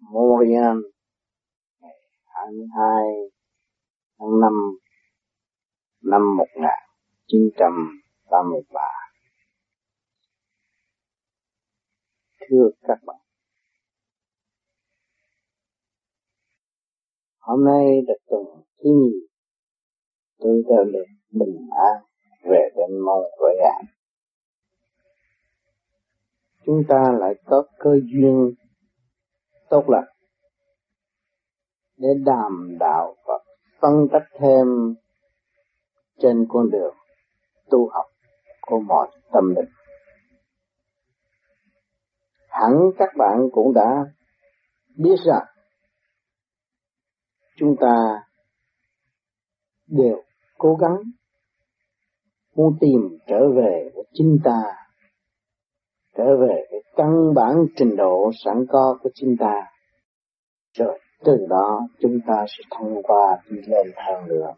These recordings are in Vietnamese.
Morian ngày 22 tháng 5 năm 1983. Thưa các bạn, hôm nay là tuần thứ nhì tôi đã được bình an về đến Montreal. Chúng ta lại có cơ duyên tốt lành để đàm đạo và phân tích thêm trên con đường tu học của mọi tâm linh. Hẳn các bạn cũng đã biết rằng chúng ta đều cố gắng muốn tìm trở về với chính ta trở về cái căn bản trình độ sẵn có của chúng ta. Rồi, từ đó chúng ta sẽ thông qua đi lên hơn nữa.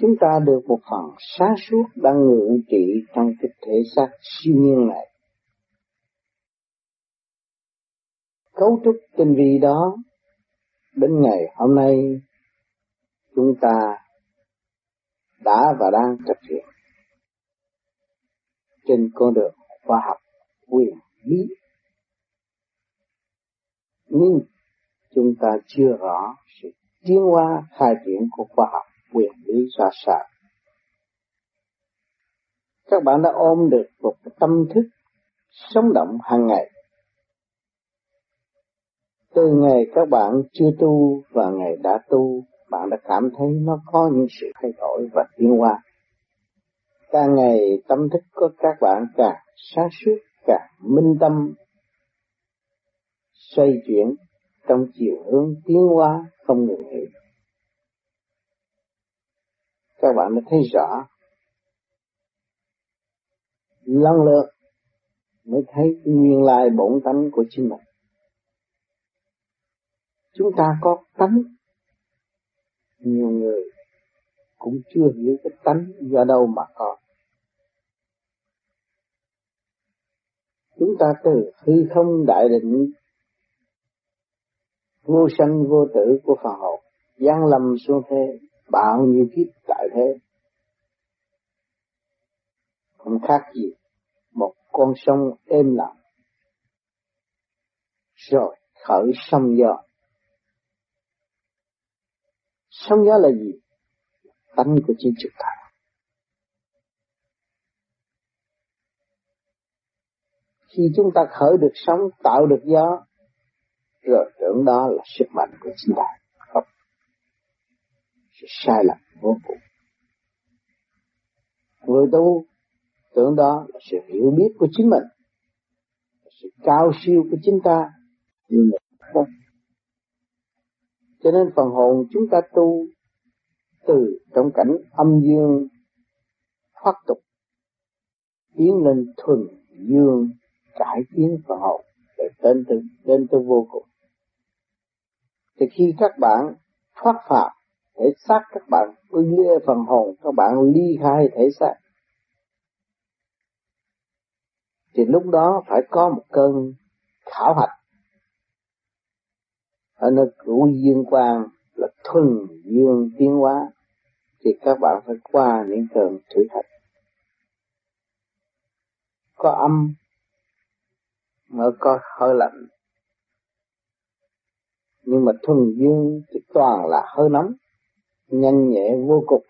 Chúng ta được một phần sáng suốt đang ngự trị trong cái thể xác siêu nhiên này. Cấu trúc tinh vi đó, đến ngày hôm nay, chúng ta đã và đang thực hiện trên con đường khoa học, quyền, bí. Nhưng chúng ta chưa rõ sự tiến hóa, khai triển của khoa học, quyền lý ra sao. Các bạn đã ôm được một tâm thức sống động hàng ngày. Từ ngày các bạn chưa tu và ngày đã tu, bạn đã cảm thấy nó có những sự thay đổi và tiến hóa càng ngày tâm thức của các bạn càng sáng suốt, càng minh tâm. Xoay chuyển trong chiều hướng tiến hóa không ngừng nghỉ. Các bạn mới thấy rõ. Lần lượt mới thấy nguyên lai bổn tánh của chính mình. Chúng ta có tánh. Nhiều người cũng chưa hiểu cái tánh do đâu mà có. Chúng ta từ hư không đại định vô sanh vô tử của phàm hồn giáng lâm xuống thế bao nhiêu kiếp tại thế. Không khác gì một con sông êm lặng, rồi khởi sông gió. Sông gió là gì? Tánh của chính trực ta khi chúng ta khởi được sống, tạo được gió, rồi tưởng đó là sức mạnh của chính ta. Không. Sự sai lầm vô cùng. Người tu tưởng đó là sự hiểu biết của chính mình sự cao siêu của chính ta. Nhưng mà không. Cho nên phần hồn chúng ta tu từ trong cảnh âm dương thoát tục, tiến lên thuần dương cải tiến phần hồn để đến tới đến tới vô cùng. Thì khi các bạn thoát phạm, thể xác các bạn lia phần hồn, các bạn ly khai thể xác. Thì lúc đó phải có một cơn khảo hạch. Ở nơi cửu dương quang là thuần dương tiến hóa. Thì các bạn phải qua những cơn thử thách. Có âm mới có hơi lạnh. Nhưng mà thuần dương thì toàn là hơi nóng, nhanh nhẹ vô cùng.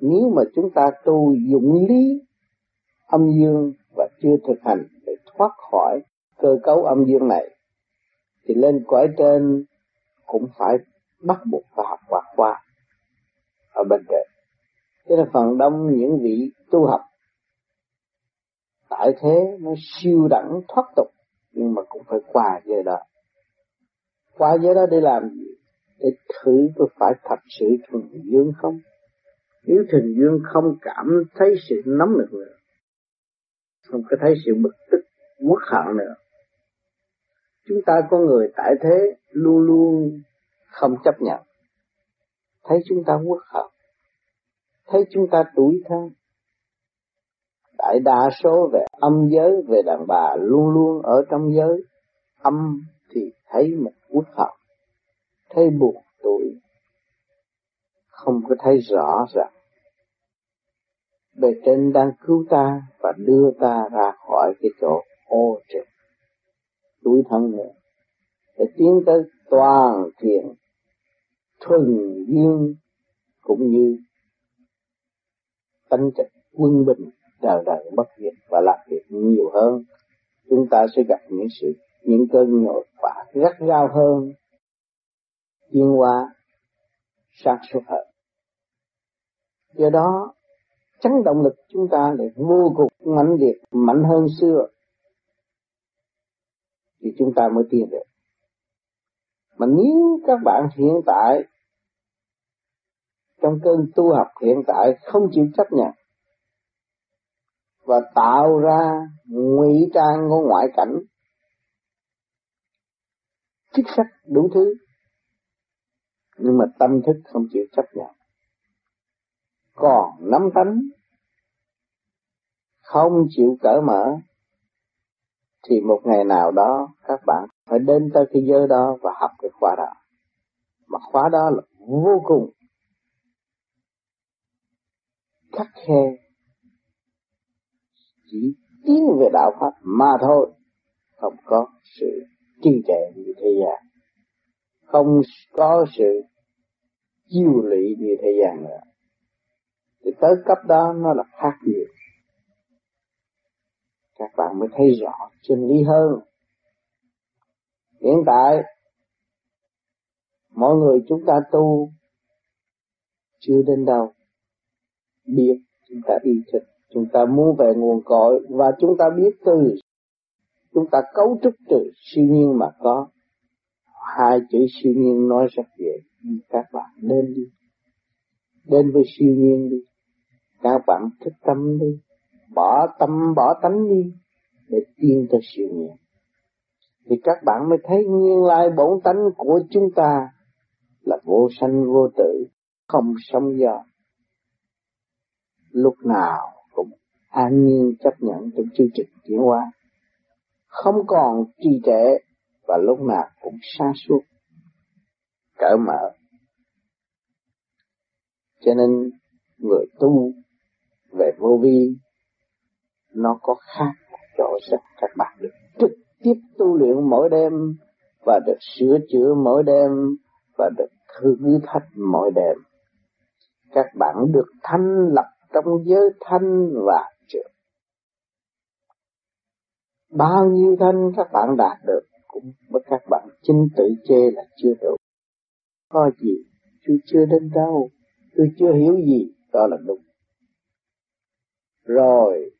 Nếu mà chúng ta tu dụng lý, âm dương và chưa thực hành để thoát khỏi cơ cấu âm dương này, thì lên cõi trên cũng phải bắt buộc phải học qua qua, ở bên trên. Cho nên phần đông những vị tu học tại thế nó siêu đẳng thoát tục, nhưng mà cũng phải qua giới đó qua giới đó để làm gì? Để thử có phải thật sự thuần dương không? Nếu thuần dương không cảm thấy sự nóng nực nữa, không có thấy sự bực tức, uất hận nữa, chúng ta có người tại thế luôn luôn không chấp nhận. Thấy chúng ta uất hận, thấy chúng ta tuổi thân đại đa số về âm giới, về đàn bà luôn luôn ở trong giới. Âm thì thấy một uất hận thấy buồn tuổi, không có thấy rõ ràng. Bề trên đang cứu ta và đưa ta ra khỏi cái chỗ ô trực, tuổi thân nữa, để tiến tới toàn thiện, thuần dương cũng như tánh trật quân bình đời đời bất diệt và làm việc nhiều hơn. Chúng ta sẽ gặp những sự, những cơn nhồi quả gắt gao hơn. Tiến hóa sát xuất hợp do đó, chấn động lực chúng ta lại vô cùng mạnh liệt, mạnh hơn xưa. Thì chúng ta mới tiến được. Mà nếu các bạn hiện tại, trong cơn tu học hiện tại không chịu chấp nhận và tạo ra ngụy trang của ngoại cảnh. Chức sắc đủ thứ. Nhưng mà tâm thức không chịu chấp nhận. Còn nắm tánh, không chịu cởi mở, thì một ngày nào đó các bạn phải đến tới cái giới đó và học cái khóa đó. Mà khóa đó là vô cùng khắc khe chỉ tiến về đạo pháp mà thôi. Không có sự trì trệ như thế gian. Không có sự chiêu lị như thế gian nữa. Thì tới cấp đó nó là khác nhiều. các bạn mới thấy rõ chân lý hơn. Hiện tại, mọi người chúng ta tu chưa đến đâu. Biết chúng ta đi thức chúng ta muốn về nguồn cội và chúng ta biết từ chúng ta cấu trúc từ siêu nhiên mà có. Hai chữ siêu nhiên nói rất dễ các bạn đến đi. Đến với siêu nhiên đi. Các bạn thức tâm đi. Bỏ tâm, bỏ tánh đi để tiến tới siêu nhiên. Thì các bạn mới thấy nguyên lai bổn tánh của chúng ta là vô sanh vô tử, không sống do. Lúc nào an nhiên chấp nhận trong chương trình tiến hóa không còn trì trệ và lúc nào cũng xa suốt cởi mở cho nên người tu về vô vi, nó có khác chỗ rất các bạn được trực tiếp tu luyện mỗi đêm và được sửa chữa mỗi đêm và được thử thách mỗi đêm các bạn được thanh lập trong giới thanh và. Bao nhiêu thanh các bạn đạt được cũng với các bạn chính tự chê là chưa đủ. Có gì, tôi chưa đến đâu, tôi chưa hiểu gì, đó là đúng. Rồi,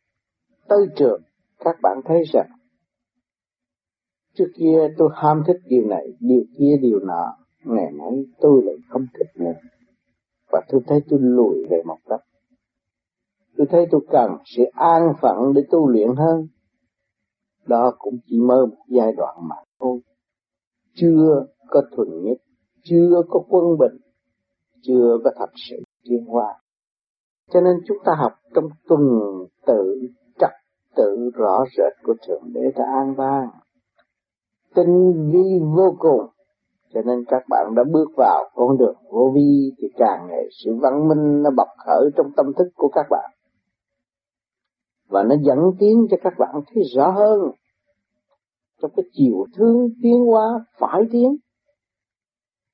tới trường, các bạn thấy rằng, trước kia tôi ham thích điều này, điều kia, điều nọ, ngày nay tôi lại không thích nữa. Và tôi thấy tôi lùi về một cấp tôi thấy tôi cần sự an phận để tu luyện hơn. Đó cũng chỉ mơ một giai đoạn mà thôi. Chưa có thuần nhất, chưa có quân bình, chưa có thật sự tiến hóa. Cho nên chúng ta học trong tuần tự trật tự rõ rệt của Thượng Đế đã an vang. Tinh vi vô cùng. Cho nên các bạn đã bước vào con đường vô vi thì càng ngày sự văn minh nó bộc khởi trong tâm thức của các bạn và nó dẫn tiến cho các bạn thấy rõ hơn trong cái chiều thương tiến hóa phải tiến.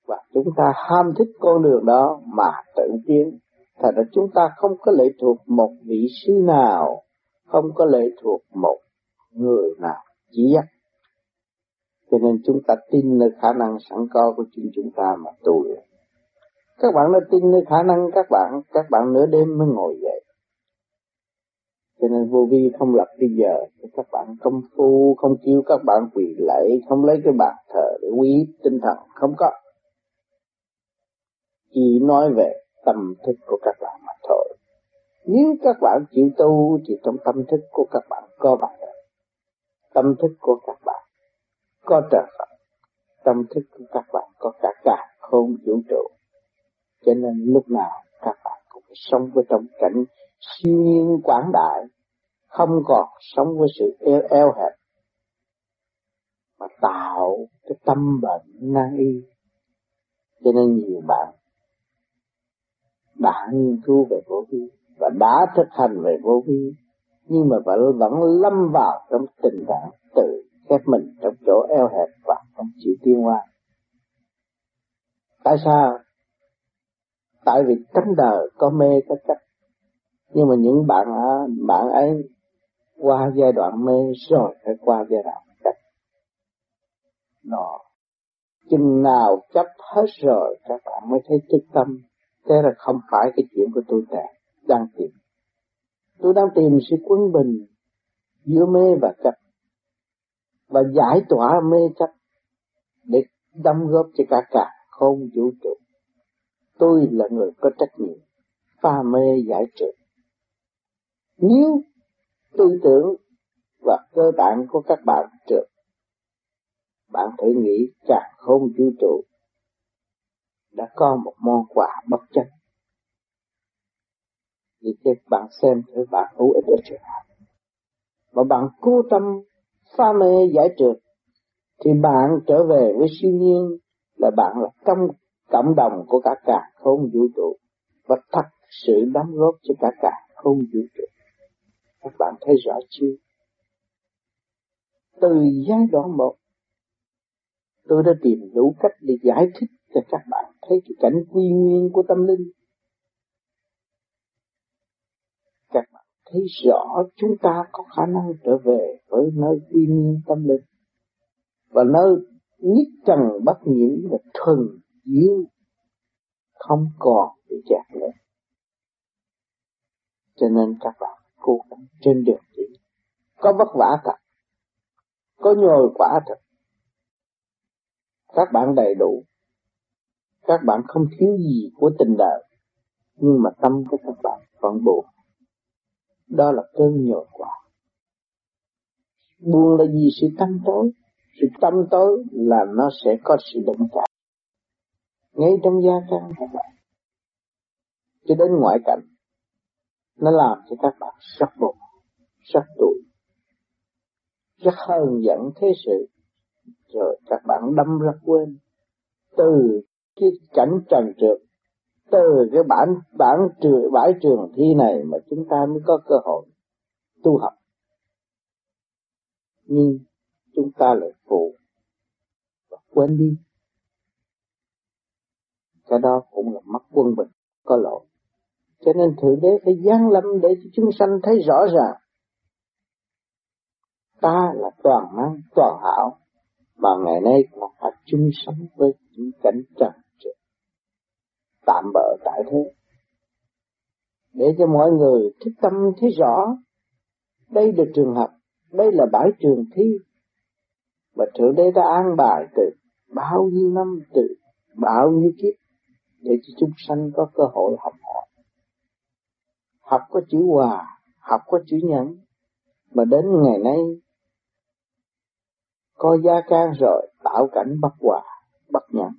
Và chúng ta ham thích con đường đó mà tự tiến. Thật ra chúng ta không có lệ thuộc một vị sư nào, không có lệ thuộc một người nào, chỉ dắt cho nên chúng ta tin nơi khả năng sẵn có của chính chúng ta mà tu luyện. Các bạn đã tin nơi khả năng các bạn các bạn nửa đêm mới ngồi dậy cho nên vô vi không lập bây giờ. Các bạn công phu, không kêu các bạn quỳ lạy, không lấy cái bàn thờ để quý tinh thần. Không có. Chỉ nói về tâm thức của các bạn mà thôi. Nếu các bạn chịu tu thì trong tâm thức của các bạn có bạn. Tâm thức của các bạn có trời Phật. Tâm thức của các bạn có cả cả không vũ trụ. Cho nên lúc nào các bạn cũng sống với trong cảnh siêu nhiên quảng đại, không còn sống với sự eo eo hẹp, mà tạo cái tâm bệnh nan y. Cho nên nhiều bạn đã nghiên cứu về vô vi và đã thực hành về vô vi, nhưng mà vẫn vẫn lâm vào trong tình trạng tự khép mình trong chỗ eo hẹp và không chịu tiến hóa. Tại sao? Tại vì tánh đời có mê, có chấp nhưng mà những bạn bạn ấy qua giai đoạn mê rồi, phải qua giai đoạn chấp nó chừng nào chấp hết rồi, các bạn mới thấy thức tâm. Thế là không phải cái chuyện của tôi cả đang tìm. Tôi đang tìm sự quân bình giữa mê và chấp, và giải tỏa mê chấp để đóng góp cho cả cả không vũ trụ. Tôi là người có trách nhiệm pha mê giải trừ nếu tư tưởng và cơ bản của các bạn trượt, bạn thử nghĩ càng không vũ trụ, đã có một món quà bất chấp thì các bạn xem thử bạn hữu ích ở chỗ nào. Mà bạn cố tâm, pha mê giải trượt, thì bạn trở về với siêu nhiên là bạn là trong cộng đồng của cả cả không vũ trụ và thật sự đóng góp cho cả cả không vũ trụ các bạn thấy rõ chưa? Từ giai đoạn một, tôi đã tìm đủ cách để giải thích cho các bạn thấy cái cảnh quy nguyên của tâm linh. Các bạn thấy rõ chúng ta có khả năng trở về với nơi quy nguyên tâm linh. Và nơi nhất trần bất nhiễm là thuần diệu không còn bị chặt nữa cho nên các bạn cố gắng trên đường đi. Có vất vả thật có nhồi quả thật. Các bạn đầy đủ. Các bạn không thiếu gì của tình đời. Nhưng mà tâm của các bạn vẫn buồn. Đó là cơn nhồi quả. Buồn là gì sự tâm tối. Sự tâm tối là nó sẽ có sự động chạm ngay trong gia can các bạn. Cho đến ngoại cảnh nó làm cho các bạn sắc buồn sắc tụi rất hơn dẫn thế sự. Rồi các bạn đâm ra quên. Từ cái cảnh trần trượt, từ cái bản bản trường, bãi trường thi này mà chúng ta mới có cơ hội tu học. Nhưng chúng ta lại phụ và quên đi. Cái đó cũng là mất quân bình, có lỗi cho nên thượng đế phải giáng lâm để cho chúng sanh thấy rõ ràng. Ta là toàn năng, toàn hảo, mà ngày nay còn phải chung sống với những cảnh trần trượt, tạm bỡ tại thế. Để cho mọi người thức tâm thấy rõ, đây là trường hợp đây là bãi trường thi, mà thượng đế đã an bài từ bao nhiêu năm, từ bao nhiêu kiếp, để cho chúng sanh có cơ hội học hỏi học có chữ hòa, học có chữ nhẫn. Mà đến ngày nay, có gia can rồi tạo cảnh bất hòa, bất nhẫn.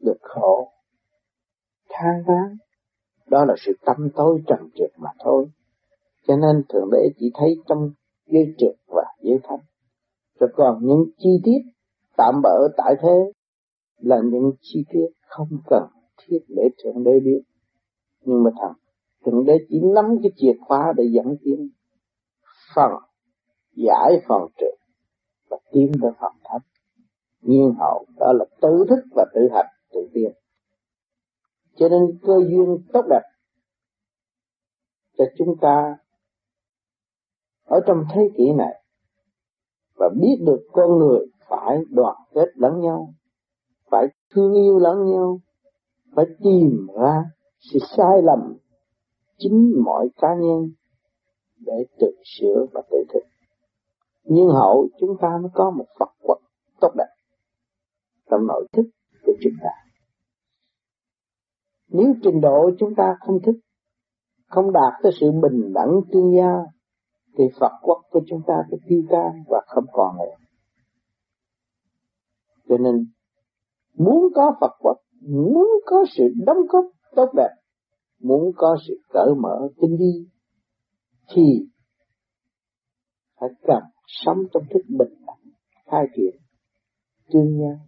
Được khổ, than ván đó là sự tâm tối trần trượt mà thôi. Cho nên thượng đế chỉ thấy trong giới trượt và giới thánh. Rồi còn những chi tiết tạm bỡ tại thế là những chi tiết không cần thiết để thượng đế biết nhưng mà thằng thượng đế chỉ nắm cái chìa khóa để dẫn tiến phần, giải phần trượt và tiến tới phần thấp nhiên hậu đó là tự thức và tự hành, tự tiên cho nên cơ duyên tốt đẹp cho chúng ta ở trong thế kỷ này và biết được con người phải đoàn kết lẫn nhau, phải thương yêu lẫn nhau, phải tìm ra sự sai lầm chính mọi cá nhân để tự sửa và tự thực. nhưng hậu chúng ta mới có một Phật quật tốt đẹp trong nội thức của chúng ta nếu trình độ chúng ta không thích không đạt tới sự bình đẳng tương gia, thì Phật quốc của chúng ta sẽ tiêu tan và không còn nữa. Cho nên muốn có Phật quốc, muốn có sự đóng góp tốt đẹp, muốn có sự cởi mở tinh vi thì phải cần sống trong thức bình đẳng khai triển tương nhân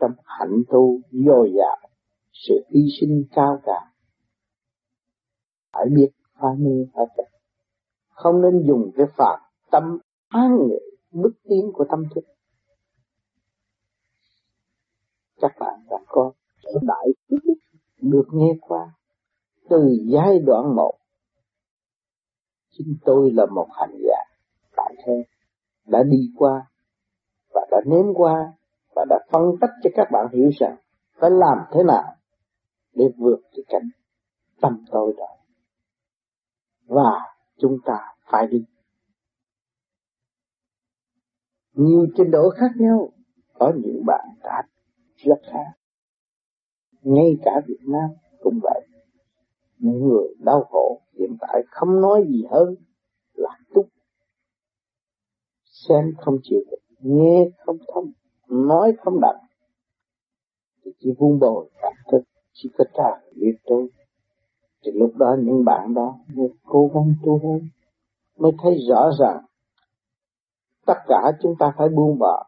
trong hạnh tu dồi dào sự hy sinh cao cả phải biết phá mê phá chấp không nên dùng cái phạt tâm an ngữ bước tiến của tâm thức. Các bạn đã có đại phước được nghe qua từ giai đoạn một. Chính tôi là một hành giả tại thế đã đi qua và đã nếm qua và đã phân tích cho các bạn hiểu rằng phải làm thế nào để vượt cái cảnh tâm tôi đó. Và chúng ta phải đi. Nhiều trình độ khác nhau có những bạn đã rất khác ngay cả Việt Nam cũng vậy. Những người đau khổ hiện tại không nói gì hơn là túc. Xem không chịu được, nghe không thông, nói không đặng. Thì chỉ vun bồi cảm thức, chỉ có trả biết tôi. Thì lúc đó những bạn đó mới cố gắng tu hơn mới thấy rõ ràng tất cả chúng ta phải buông bỏ.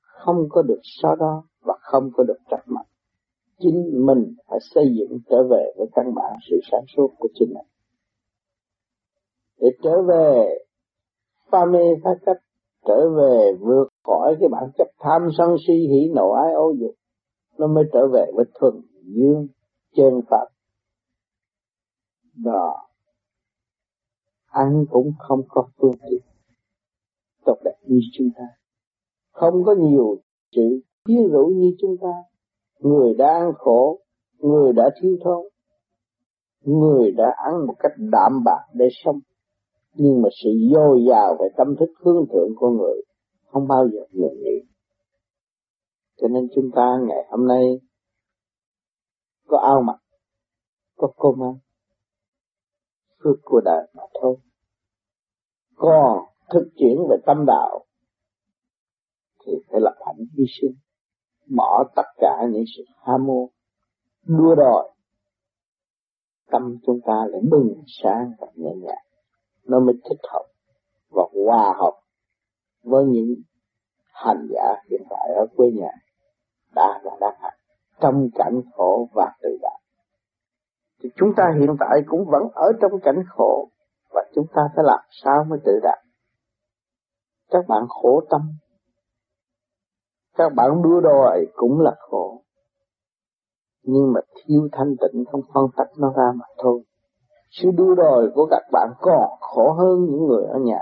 Không có được so đó và không có được trách mặt chính mình phải xây dựng trở về với căn bản sự sáng suốt của chính mình. Để trở về pha mê phá chấp trở về vượt khỏi cái bản chất tham sân si, hỉ nộ, ái ô dục, nó mới trở về với thuần dương chân pháp đó. Anh cũng không có phương tiện tốt đẹp như chúng ta. Không có nhiều sự quyến rũ như chúng ta người đã ăn khổ người đã thiếu thốn người đã ăn một cách đạm bạc để sống. Nhưng mà sự dồi dào về tâm thức hướng thượng của người không bao giờ ngừng nghỉ. Cho nên chúng ta ngày hôm nay có ao mặt, có cơm ăn phước của đời mà thôi. Còn thực chuyển về tâm đạo thì phải lập hạnh hy sinh bỏ tất cả những sự ham mô đua đòi. Tâm chúng ta lại bừng sáng và nhẹ nhàng. Nó mới thích hợp và hòa hợp với những hành giả hiện tại ở quê nhà đã và đang hành, trong cảnh khổ và tự đại. Thì chúng ta hiện tại cũng vẫn ở trong cảnh khổ và chúng ta phải làm sao mới tự đạt các bạn khổ tâm các bạn đua đòi cũng là khổ. Nhưng mà thiếu thanh tịnh không phân tách nó ra mà thôi. Sự đua đòi của các bạn còn khổ hơn những người ở nhà.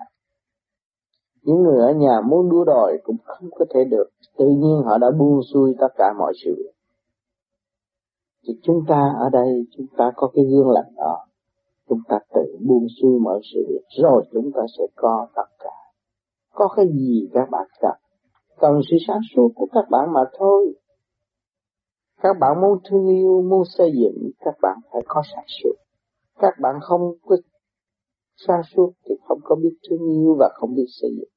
Những người ở nhà muốn đua đòi cũng không có thể được. Tự nhiên họ đã buông xuôi tất cả mọi sự. Việc thì chúng ta ở đây, chúng ta có cái gương lành đó. Chúng ta tự buông xuôi mọi sự việc rồi chúng ta sẽ có tất cả. Có cái gì các bạn cần cần sự sáng suốt của các bạn mà thôi. Các bạn muốn thương yêu, muốn xây dựng, các bạn phải có sáng suốt. Các bạn không có sáng suốt thì không có biết thương yêu và không biết xây dựng.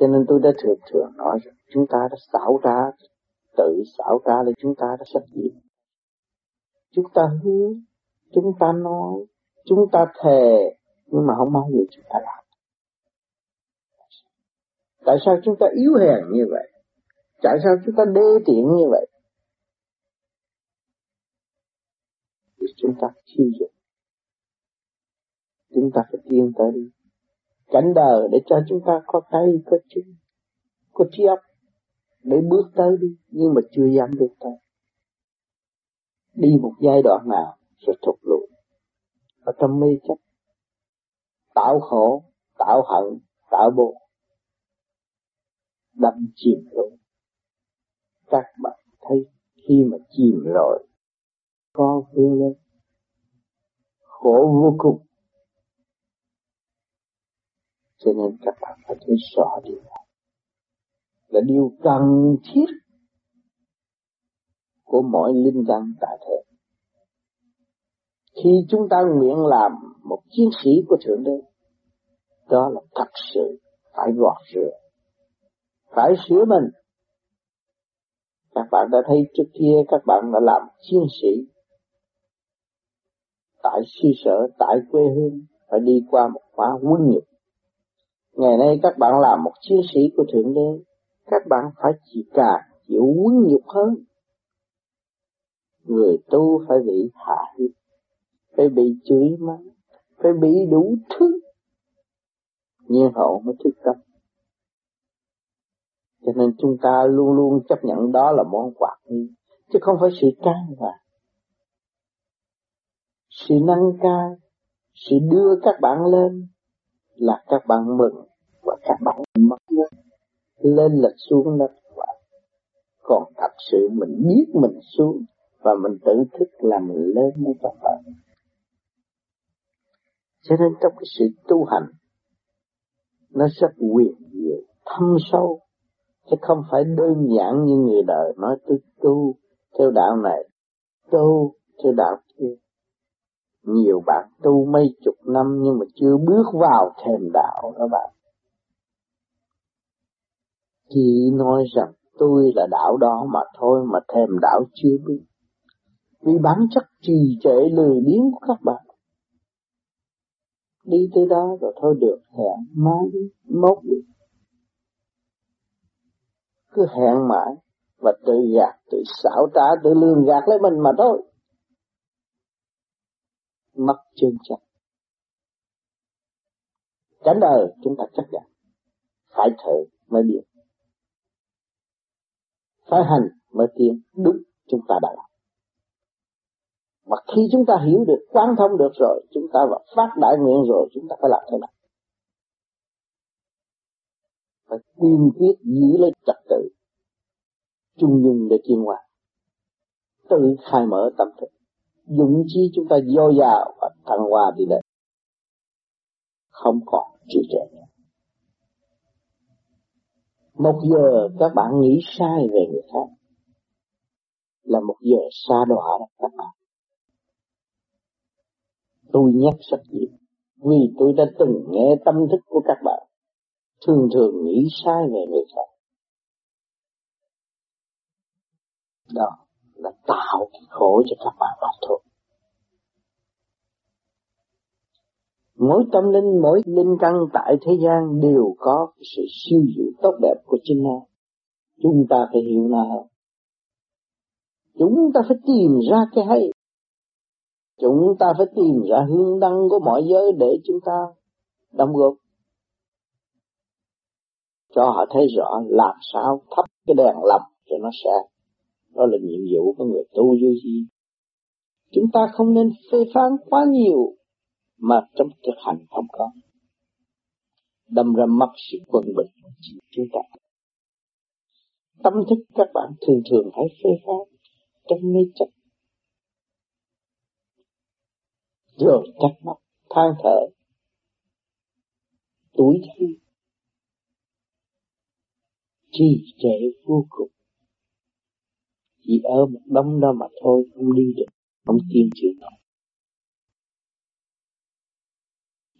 Cho nên tôi đã thường thường nói rằng chúng ta đã xảo ra tự xảo ra là chúng ta đã sắp diệt chúng ta hứa, chúng ta nói, chúng ta thề, nhưng mà không bao giờ chúng ta làm tại sao chúng ta yếu hèn như vậy? Tại sao chúng ta đê tiện như vậy? Vì chúng ta thiếu dụng chúng ta phải tiến tới đi cảnh đời để cho chúng ta có tay có chân có trí óc để bước tới đi, nhưng mà chưa dám bước tới. Đi một giai đoạn nào rồi thụt lùi. Ở trong mê chấp. Tạo khổ, tạo hận, tạo buồn đâm chìm luôn. Các bạn thấy khi mà chìm rồi, có vươn lên khổ vô cùng. Cho nên các bạn phải thấy rõ điều này là điều cần thiết của mỗi linh căn tại thế khi chúng ta nguyện làm một chiến sĩ của thượng đế, đó là thật sự phải gọt rửa phải sửa mình các bạn đã thấy trước kia các bạn đã làm chiến sĩ tại xứ sở, tại quê hương, phải đi qua một khóa huấn nhục. Ngày nay các bạn làm một chiến sĩ của Thượng Đế, các bạn phải chịu càng chịu huấn nhục hơn. Người tu phải bị hạ hiếp, phải bị chửi mắng, phải bị đủ thứ. Nhiên hậu mới thức tâm. Cho nên chúng ta luôn luôn chấp nhận đó là món quà nghi, chứ không phải sự can và sự nâng cao, sự đưa các bạn lên là các bạn mừng và các bạn mất lên là xuống là quả còn thật sự mình biết mình xuống và mình tự thức là mình lên mới có bạn. cho nên trong cái sự tu hành nó rất quyền diệu thâm sâu chứ không phải đơn giản như người đời nói tôi tu theo đạo này, tu theo đạo kia. Nhiều bạn tu mấy chục năm nhưng mà chưa bước vào thềm đạo đó bạn. Chỉ nói rằng tôi là đạo đó mà thôi mà thèm đạo chưa biết vì bản chất trì trệ lười biếng của các bạn. Đi tới đó rồi thôi được, hẹn mai đi, mốt đi cứ hẹn mãi và tự gạt, tự xảo trá, tự lường gạt lấy mình mà thôi. Mất chân chắc Cảnh đời chúng ta chắc chắn phải thử mới biết. Phải hành mới tiến đúng chúng ta đã làm. Mà khi chúng ta hiểu được, quán thông được rồi, chúng ta và phát đại nguyện rồi, chúng ta phải làm thế nào? Phải kiên quyết giữ lấy trật tự. Trung dung để chuyên hòa, tự khai mở tâm thức. Dũng chí chúng ta dồi dào và thăng hoa đi lên. Không còn trì trệ nữa. Một giờ các bạn nghĩ sai về người khác. Là một giờ xa đọa đó các bạn. Tôi nhắc rất nhiều. Vì tôi đã từng nghe tâm thức của các bạn thường thường nghĩ sai về người khác. Đó là tạo cái khổ cho các bạn mà thôi. Mỗi tâm linh, mỗi linh căn tại thế gian đều có sự siêu diệu tốt đẹp của chính nó. Chúng ta phải hiểu nó chúng ta phải tìm ra cái hay. Chúng ta phải tìm ra hương đăng của mọi giới để chúng ta đóng góp cho họ thấy rõ làm sao thắp cái đèn lầm cho nó sáng đó là nhiệm vụ của người tu vô gì chúng ta không nên phê phán quá nhiều mà trong thực hành không có. Đâm ra mất sự quân bình của chúng ta tâm thức các bạn thường thường hãy phê phán trong mê chấp. Rồi chắc mắt than thở, tuổi thân trì trệ vô cùng. Chỉ ở một đống đó mà thôi, không đi được, không kiên trì nổi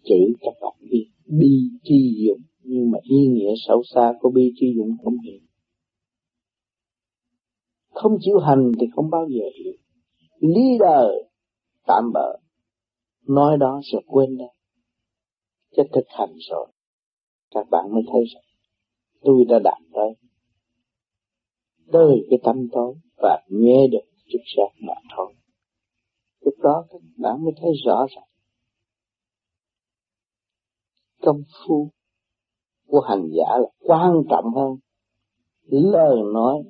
chữ các bạn biết, bi tri dụng, nhưng mà ý nghĩa sâu xa của bi tri dụng không hiểu. Không chịu hành thì không bao giờ hiểu. Lý đời tạm bỡ nói đó rồi quên đó chứ thực hành rồi, các bạn mới thấy rằng tôi đã đạt tới. Tới cái tâm tối và nghe được chút sát mà thôi. Lúc đó các bạn mới thấy rõ ràng. Công phu của hành giả là quan trọng hơn lời nói,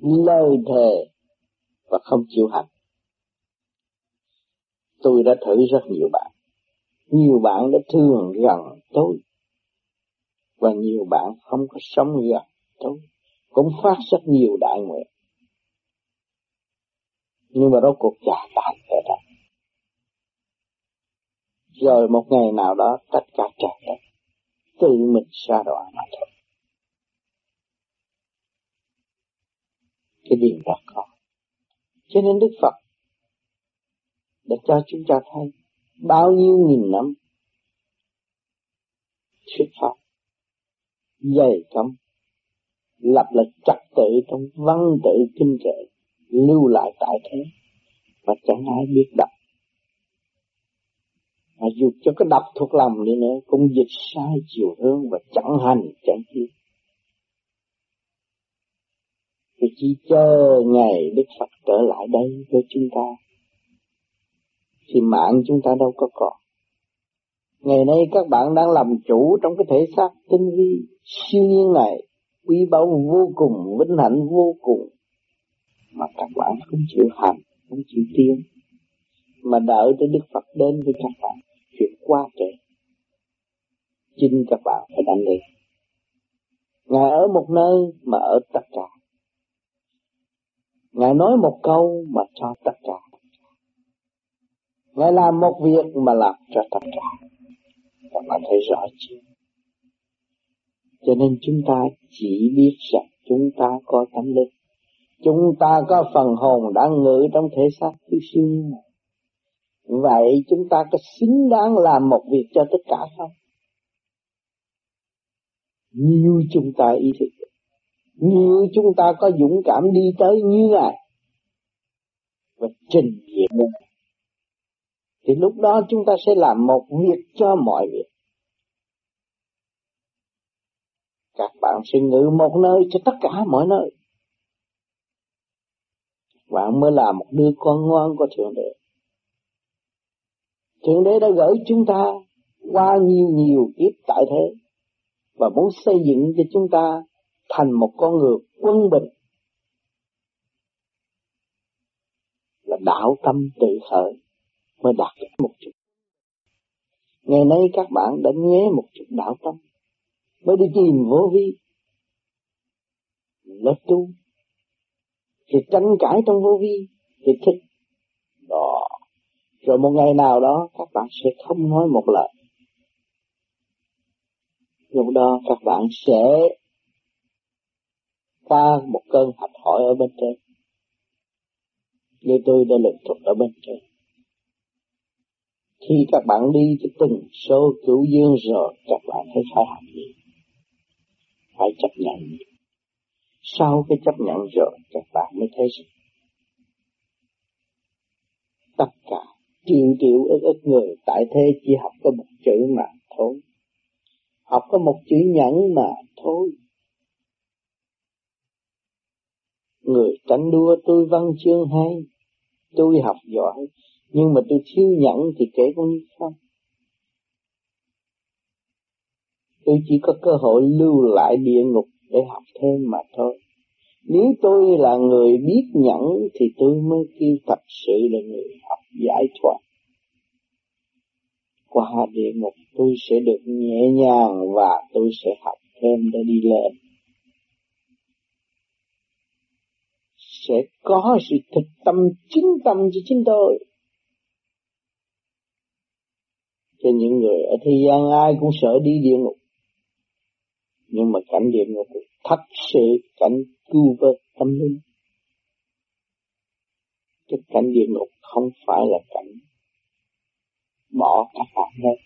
lời thề và không chịu hành. Tôi đã thử rất nhiều bạn. Nhiều bạn đã thương gần tôi và nhiều bạn không có sống gần tôi cũng phát rất nhiều đại nguyện. Nhưng mà rốt cuộc trả tại ở đó. Rồi một ngày nào đó, tất cả trời đất, tự mình xa đọa mà thôi. Cái điều đó có. Cho nên đức phật đã cho chúng ta thấy bao nhiêu nghìn năm thuyết pháp dày cấm lập lại trật tự trong văn tự kinh kệ, lưu lại tại thế và chẳng ai biết đọc. Mà dù cho có đọc thuộc lòng đi nữa, cũng dịch sai chiều hướng và chẳng hành, chẳng chi thì chỉ chờ ngày Đức Phật trở lại đây với chúng ta, thì mạng chúng ta đâu có còn ngày nay các bạn đang làm chủ trong cái thể xác tinh vi siêu nhiên này quý báu vô cùng vinh hạnh vô cùng. Mà các bạn không chịu hành không chịu tiên, mà đợi tới Đức Phật đến với các bạn chuyện qua trễ chính các bạn phải đánh đi. Ngài ở một nơi mà ở tất cả. Ngài nói một câu mà cho tất cả. Ngài làm một việc mà làm cho tất cả. Các bạn thấy rõ chưa? Cho nên chúng ta chỉ biết rằng chúng ta có tâm linh. Chúng ta có phần hồn đang ngự trong thể xác thứ siêu này Vậy chúng ta có xứng đáng làm một việc cho tất cả không? Như chúng ta ý thức Như chúng ta có dũng cảm đi tới như Ngài. Và trình diện thì lúc đó chúng ta sẽ làm một việc cho mọi việc. Các bạn sẽ ngự một nơi cho tất cả mọi nơi. Bạn mới là một đứa con ngoan của Thượng Đế. Thượng Đế đã gửi chúng ta qua nhiều nhiều kiếp tại thế và muốn xây dựng cho chúng ta thành một con người quân bình. Là đạo tâm tự khởi mới đạt được một chút. Ngày nay các bạn đã nghe một chút đạo tâm, mới đi tìm vô vi, lớp tu. Thì tranh cãi trong vô vi thì thích. Đó. Rồi một ngày nào đó các bạn sẽ không nói một lời. Lúc đó các bạn sẽ qua một cơn hạch hỏi ở bên trên. Như tôi đã lực thuật ở bên trên khi các bạn đi cái từng số cửu dương rồi, các bạn thấy phải học gì? Phải chấp nhận sau cái chấp nhận rồi, các bạn mới thấy tất cả triệu triệu ức ức người tại thế chỉ học có một chữ mà thôi. Học có một chữ nhẫn mà thôi. Người tranh đua, tôi văn chương hay, tôi học giỏi nhưng mà tôi thiếu nhẫn thì kể cũng như không tôi chỉ có cơ hội lưu lại địa ngục để học thêm mà thôi nếu tôi là người biết nhẫn thì tôi mới kêu thật sự là người học giải thoát. Qua địa ngục tôi sẽ được nhẹ nhàng và tôi sẽ học thêm để đi lên. Sẽ có sự thực tâm chính tâm cho chính tôi. Cho những người ở thế gian ai cũng sợ đi địa ngục. Nhưng mà cảnh địa ngục thật sự cảnh cứu vớt tâm linh. Cái cảnh địa ngục không phải là cảnh bỏ các bạn hết.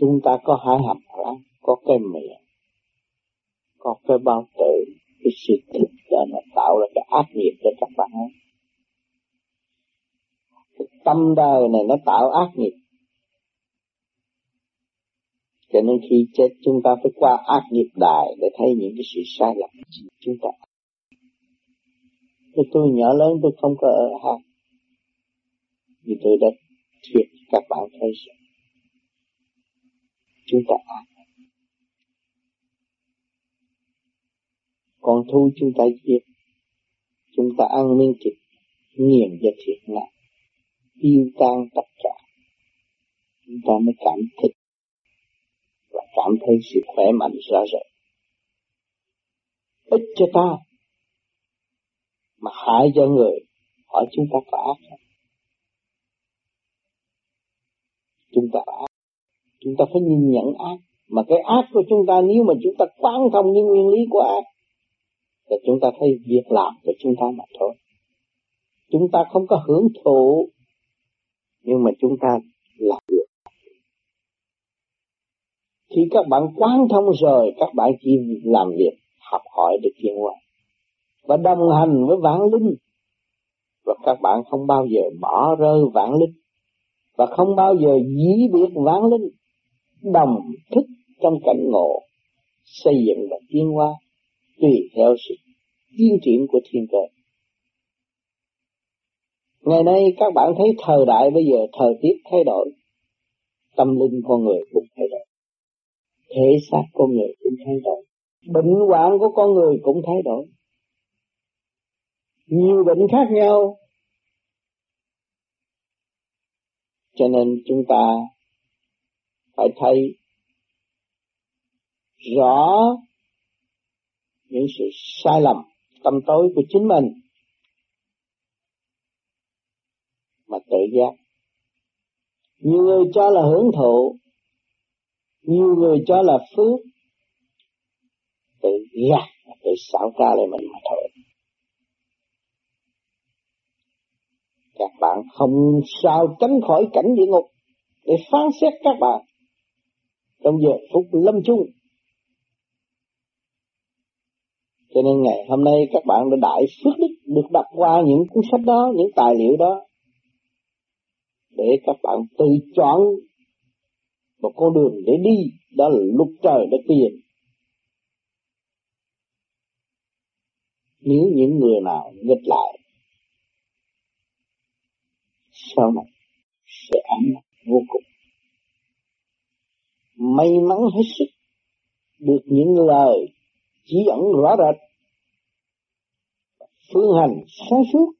Chúng ta có hai hàm răng, có cái miệng, có cái bao tử, cái sự thực đó nó tạo ra cái ác nghiệp cho các bạn hết. Cái tâm đời này nó tạo ác nghiệp cho nên khi chết chúng ta phải qua ác nghiệp đài để thấy những cái sự sai lầm của chúng ta. Tôi, tôi nhỏ lớn tôi không có ở hạt. Vì tôi đã thuyết các bạn thấy rằng chúng ta ác. Còn thu chúng ta giết. Chúng ta ăn miếng thịt nghiền và thiệt nặng. Tiêu tan tất cả. Chúng ta mới cảm thích cảm thấy sự khỏe mạnh rõ rệt. Ích cho ta, mà hại cho người, hỏi chúng ta có ác không? Chúng ta ác, chúng ta phải nhìn nhận ác, mà cái ác của chúng ta nếu mà chúng ta quán thông những nguyên lý của ác, thì chúng ta thấy việc làm của chúng ta mà thôi. Chúng ta không có hưởng thụ, nhưng mà chúng ta làm được khi các bạn quán thông rồi, các bạn chỉ làm việc, học hỏi để thiên hoa Và đồng hành với vạn linh. Và các bạn không bao giờ bỏ rơi vạn linh. và không bao giờ dĩ biệt vạn linh đồng thức trong cảnh ngộ xây dựng và tiến hóa tùy theo sự tiến triển của thiên cơ. Ngày nay các bạn thấy thời đại bây giờ thời tiết thay đổi, tâm linh con người cũng thay đổi, thể xác con người cũng thay đổi, bệnh hoạn của con người cũng thay đổi. Nhiều bệnh khác nhau, cho nên chúng ta phải thấy rõ những sự sai lầm tâm tối của chính mình mà tự giác. Nhiều người cho là hưởng thụ nhiều người cho là phước. Tự gạt tự xảo ca lại mình mà thôi. Các bạn không sao tránh khỏi cảnh địa ngục để phán xét các bạn trong giờ phút lâm chung. Cho nên ngày hôm nay các bạn đã đại phước đức được đọc qua những cuốn sách đó, những tài liệu đó để các bạn tự chọn một con đường để đi, đó là lúc trời, đất tiền. Nếu những người nào nghịch lại, sau này sẽ ám vô cùng. May mắn hết sức được những lời chỉ dẫn rõ rệt phương hành sáng suốt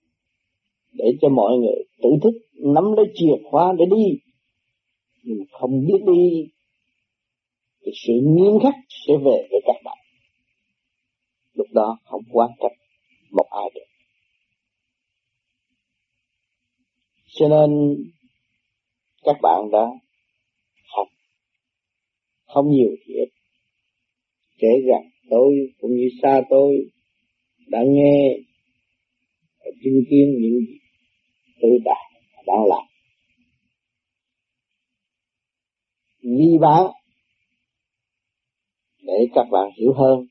để cho mọi người tự thức, nắm lấy chìa khóa để đi. Nhưng không biết đi, thì sự nghiêm khắc sẽ về với các bạn. Lúc đó không quan trọng một ai được. Cho nên, các bạn đã học không nhiều thì ít kể rằng tôi cũng như xa tôi đã nghe và chứng kiến những gì tôi đã đang làm vì bán để các bạn hiểu hơn.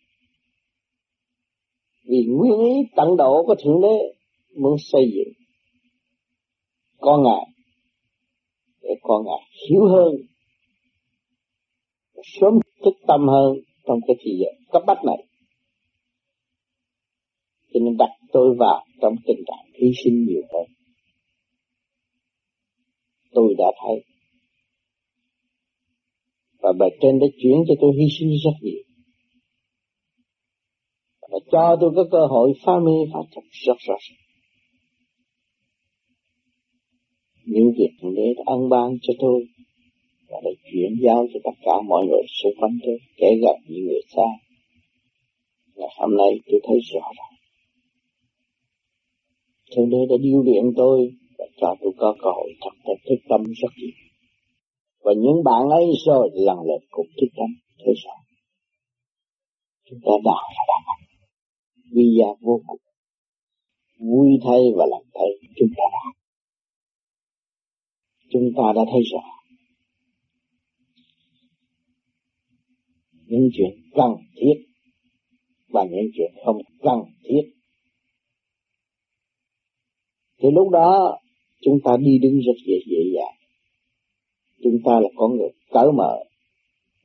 Vì nguyên ý tận độ của thượng đế muốn xây dựng con ngài để con ngài hiểu hơn, sớm thức tâm hơn trong cái thời giờ cấp bách này. Cho nên đặt tôi vào trong tình trạng hy sinh nhiều hơn tôi đã thấy. Và bề trên đã chuyển cho tôi hy sinh rất nhiều. Và cho tôi có cơ hội phá mê phá chấp rất rõ ràng những việc thượng đế đã ân ban cho tôi và đã chuyển giao cho tất cả mọi người xung quanh tôi, kể gặp những người xa. Ngày hôm nay tôi thấy rõ ràng. Thượng đế đã điêu luyện tôi và cho tôi có cơ hội thật thật thức tâm rất nhiều. Và những bạn ấy rồi lần lượt cũng thức tâm thế sao? Chúng ta đạo là đàn anh. Vi gia vô cùng. Vui thay và làm thay, chúng ta đã chúng ta đã thấy rõ. Những chuyện cần thiết và những chuyện không cần thiết. Thì lúc đó chúng ta đi đứng rất dễ dễ dàng. Chúng ta là con người cởi mở.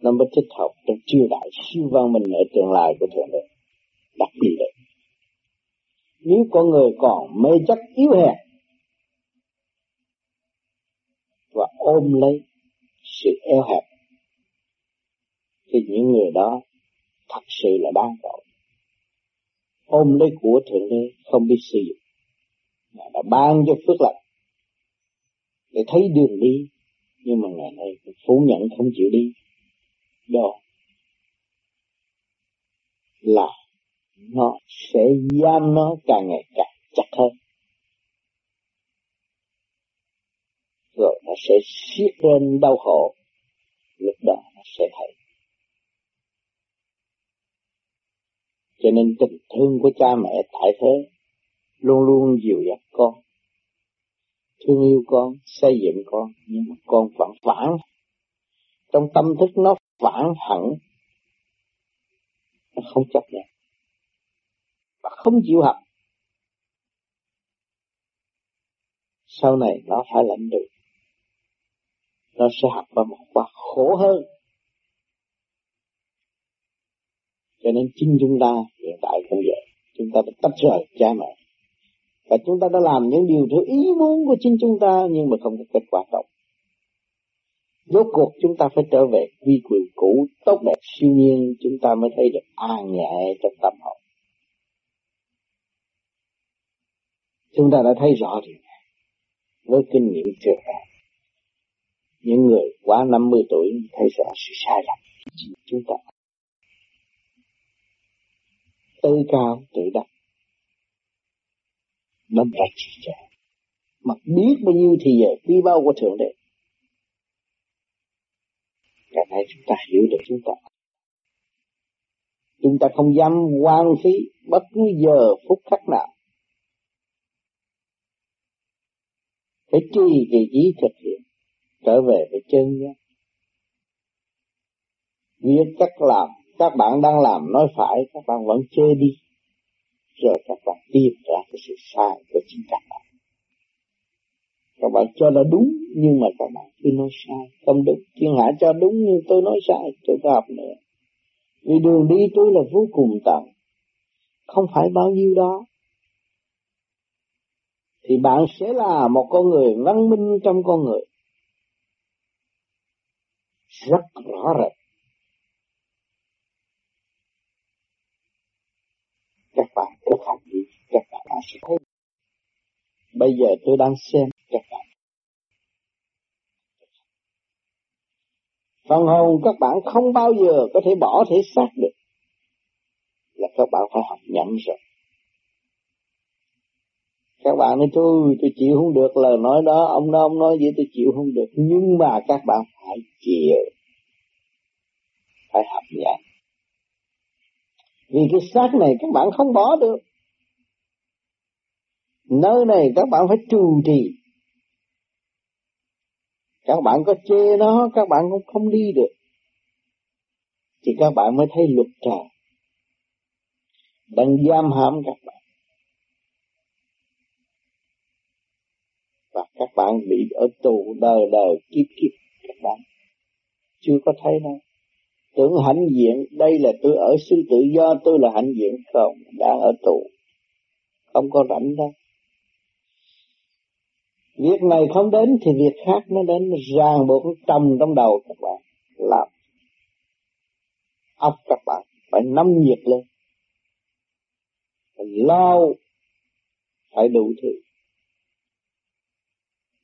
Nó mới thích hợp trong triều đại siêu văn minh ở tương lai của thượng đế, đặc biệt đấy nếu con người còn mê chấp yếu hèn và ôm lấy sự eo hẹp, thì những người đó thật sự là đáng tội. Ôm lấy của thượng đế không biết sử dụng, mà đã ban cho phước lành để thấy đường đi, nhưng mà ngày nay phủ nhận không chịu đi. Đó là nó sẽ giam nó càng ngày càng chặt hơn. Rồi nó sẽ siết lên đau khổ, lúc đó nó sẽ thấy. Cho nên tình thương của cha mẹ tại thế luôn luôn dìu dắt con thương yêu con, xây dựng con. Nhưng mà con vẫn phản trong tâm thức nó phản hẳn. Nó không chấp nhận. Và không chịu học. Sau này nó phải lãnh được. Nó sẽ học qua một khóa khổ hơn. Cho nên chính chúng ta hiện tại cũng vậy chúng ta đã tách rời cha mẹ và chúng ta đã làm những điều theo ý muốn của chính chúng ta nhưng mà không có kết quả tốt. Rốt cuộc chúng ta phải trở về quy quyền cũ, tốt đẹp, siêu nhiên, chúng ta mới thấy được an nhẹ trong tâm hồn. Chúng ta đã thấy rõ điều này với kinh nghiệm trường ra. Những người quá 50 tuổi thấy rõ sự sai lầm chúng ta. Tự cao tự đắc đâm ra trì trệ mà biết bao nhiêu thì giờ quý bao của thượng đế. Cái này chúng ta hiểu được chúng ta. Chúng ta không dám quan phí bất cứ giờ phút khắc nào. Phải trì thì trí thực hiện. Trở về với chân nhé. Việc các làm, các bạn đang làm nói phải, các bạn vẫn chơi đi rồi các bạn tìm ra cái sự sai của chính các bạn. Các bạn cho là đúng, nhưng mà các bạn cứ nói sai. Không đúng thiên hạ cho đúng, nhưng tôi nói sai, tôi có học nữa. Vì đường đi tôi là vô cùng tận, không phải bao nhiêu đó. Thì bạn sẽ là một con người văn minh trong con người. Rất rõ rệt các bạn thực hành đi các bạn sẽ thấy bây giờ tôi đang xem các bạn phần hồn các bạn không bao giờ có thể bỏ thể xác được. Là các bạn phải học nhận rồi. Các bạn nói tôi tôi chịu không được. Lời nói đó, ông đó ông nói vậy, tôi chịu không được. Nhưng mà các bạn phải chịu. Phải học nhận vì cái xác này các bạn không bỏ được nơi này các bạn phải trù trì các bạn có chê nó, các bạn cũng không đi được. Thì các bạn mới thấy luật trời. Đang giam hãm các bạn. Và các bạn bị ở tù đời đời kiếp kiếp các bạn. Chưa có thấy đâu. Tưởng hãnh diện, đây là tôi ở xứ tự do tôi là hãnh diện không? Đang ở tù. Không có rảnh đâu việc này không đến thì việc khác nó đến ràng buộc trầm trong đầu các bạn. Làm óc các bạn, phải nắm nhiệt lên. Phải lao phải đủ thứ.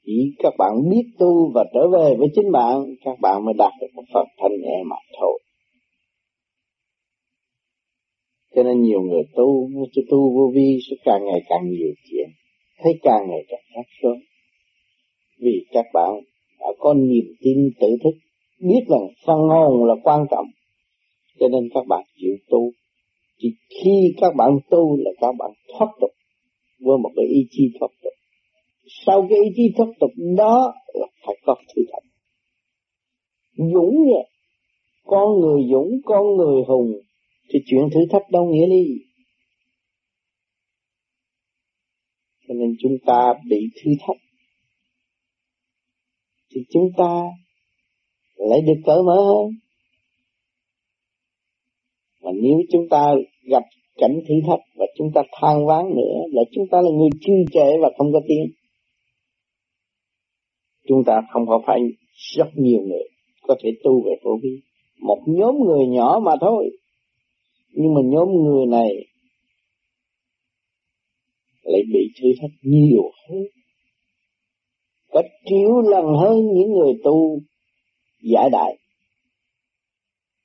Chỉ các bạn biết tu và trở về với chính bạn, các bạn mới đạt được một phần thanh nhẹ mà thôi. Cho nên nhiều người tu tu vô vi sẽ càng ngày càng nhiều chuyện. Thấy càng ngày càng khác sớm vì các bạn đã có niềm tin tự thức, biết rằng phân hồn là quan trọng. Cho nên các bạn chịu tu. Chỉ khi các bạn tu là các bạn thoát tục với một cái ý chí thoát tục. Sau cái ý chí thoát tục đó là phải có thử thách dũng nhẹ con người dũng, con người hùng, thì chuyện thử thách đâu nghĩa đi cho nên chúng ta bị thử thách thì chúng ta lại được cởi mở hơn. Mà nếu chúng ta gặp cảnh thử thách và chúng ta than ván nữa là chúng ta là người trì trệ và không có tiếng, chúng ta không có phải rất nhiều người có thể tu về phổ biến. Một nhóm người nhỏ mà thôi. Nhưng mà nhóm người này lại bị thử thách nhiều hơn có triệu lần hơn những người tu giải đại.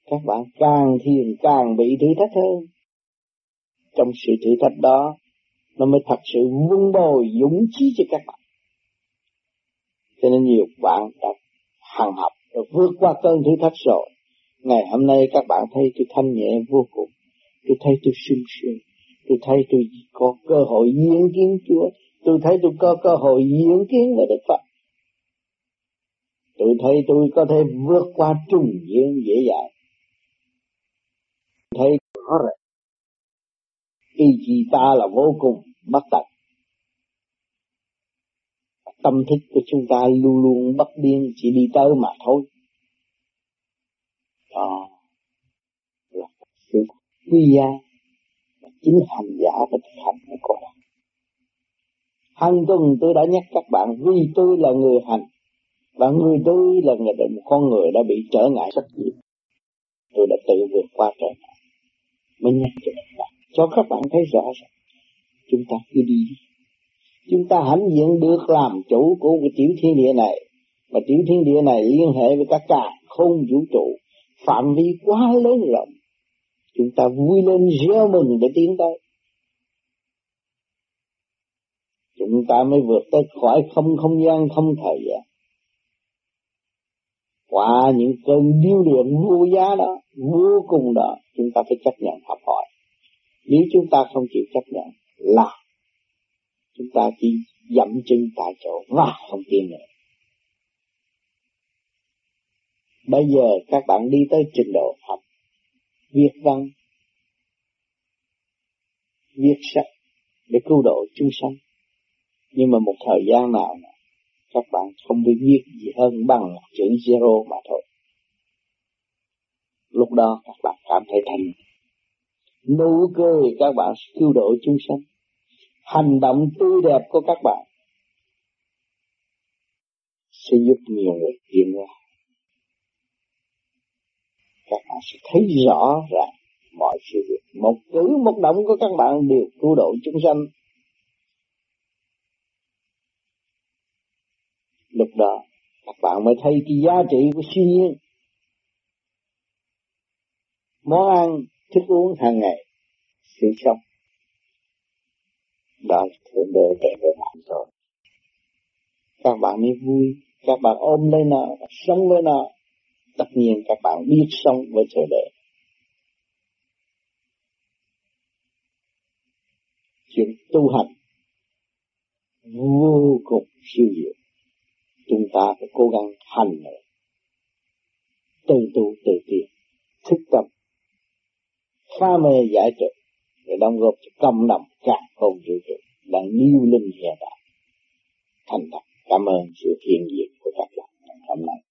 Các bạn càng thiền càng bị thử thách hơn. Trong sự thử thách đó, nó mới thật sự vun bồi dũng chí cho các bạn. Cho nên nhiều bạn đã hàng học và vượt qua cơn thử thách rồi. Ngày hôm nay các bạn thấy tôi thanh nhẹ vô cùng. Tôi thấy tôi sung sướng. Tôi thấy tôi có cơ hội diễn kiến Chúa tôi thấy tôi có cơ hội diễn kiến về Đức Phật. Tôi thấy tôi có thể vượt qua trùng duyên dễ dàng. Thấy rõ rồi ý chí ta là vô cùng bất tận. Tâm thức của chúng ta luôn luôn bất biên chỉ đi tới mà thôi. Đó là sự quý giá chính hành giả và thực hành mới có. được hàng tuần, tôi đã nhắc các bạn, vì tôi là người hành, và người tôi là người một con người đã bị trở ngại rất nhiều. Tôi đã tự vượt qua trở ngại. Mới nhắc cho các bạn. Cho các bạn thấy rõ ràng chúng ta cứ đi. Chúng ta hãnh diện được làm chủ của cái tiểu thiên địa này. Mà tiểu thiên địa này liên hệ với các cả không vũ trụ. Phạm vi quá lớn rộng. Chúng ta vui lên reo mừng để tiến tới. Chúng ta mới vượt tới khỏi không không gian, không thời gian. Qua những cơn điêu luyện vô giá đó, vô cùng đó, chúng ta phải chấp nhận học hỏi. Nếu chúng ta không chịu chấp nhận là chúng ta chỉ dậm chân tại chỗ và không tiến nữa. Bây giờ các bạn đi tới trình độ học, viết văn, viết sách để cứu độ chúng sanh nhưng mà một thời gian nào các bạn không biết viết gì hơn bằng chữ zero mà thôi. Lúc đó các bạn cảm thấy thành nụ cười, các bạn cứu độ chúng sanh. Hành động tươi đẹp của các bạn sẽ giúp nhiều người tiến qua các bạn sẽ thấy rõ ràng mọi sự việc. Một cử, một động của các bạn đều cứu độ chúng sanh. Lúc đó, các bạn mới thấy cái giá trị của siêu nhiên. Món ăn, thức uống hàng ngày, sự sống. Đó là thượng đế để với bạn rồi. Các bạn mới vui, các bạn ôm lấy nó, sống với nó. Tất nhiên các bạn biết sống với thượng đế. Chuyện tu hành vô cùng siêu diệu chúng ta phải cố gắng hành nữa từ tu từ tiền thức tâm. Pha mê giải trừ, để đóng góp cho công đồng cả không vũ trụ, đang điêu linh hiện đại thành thật, cảm ơn sự thiện diện của các bạn hôm nay.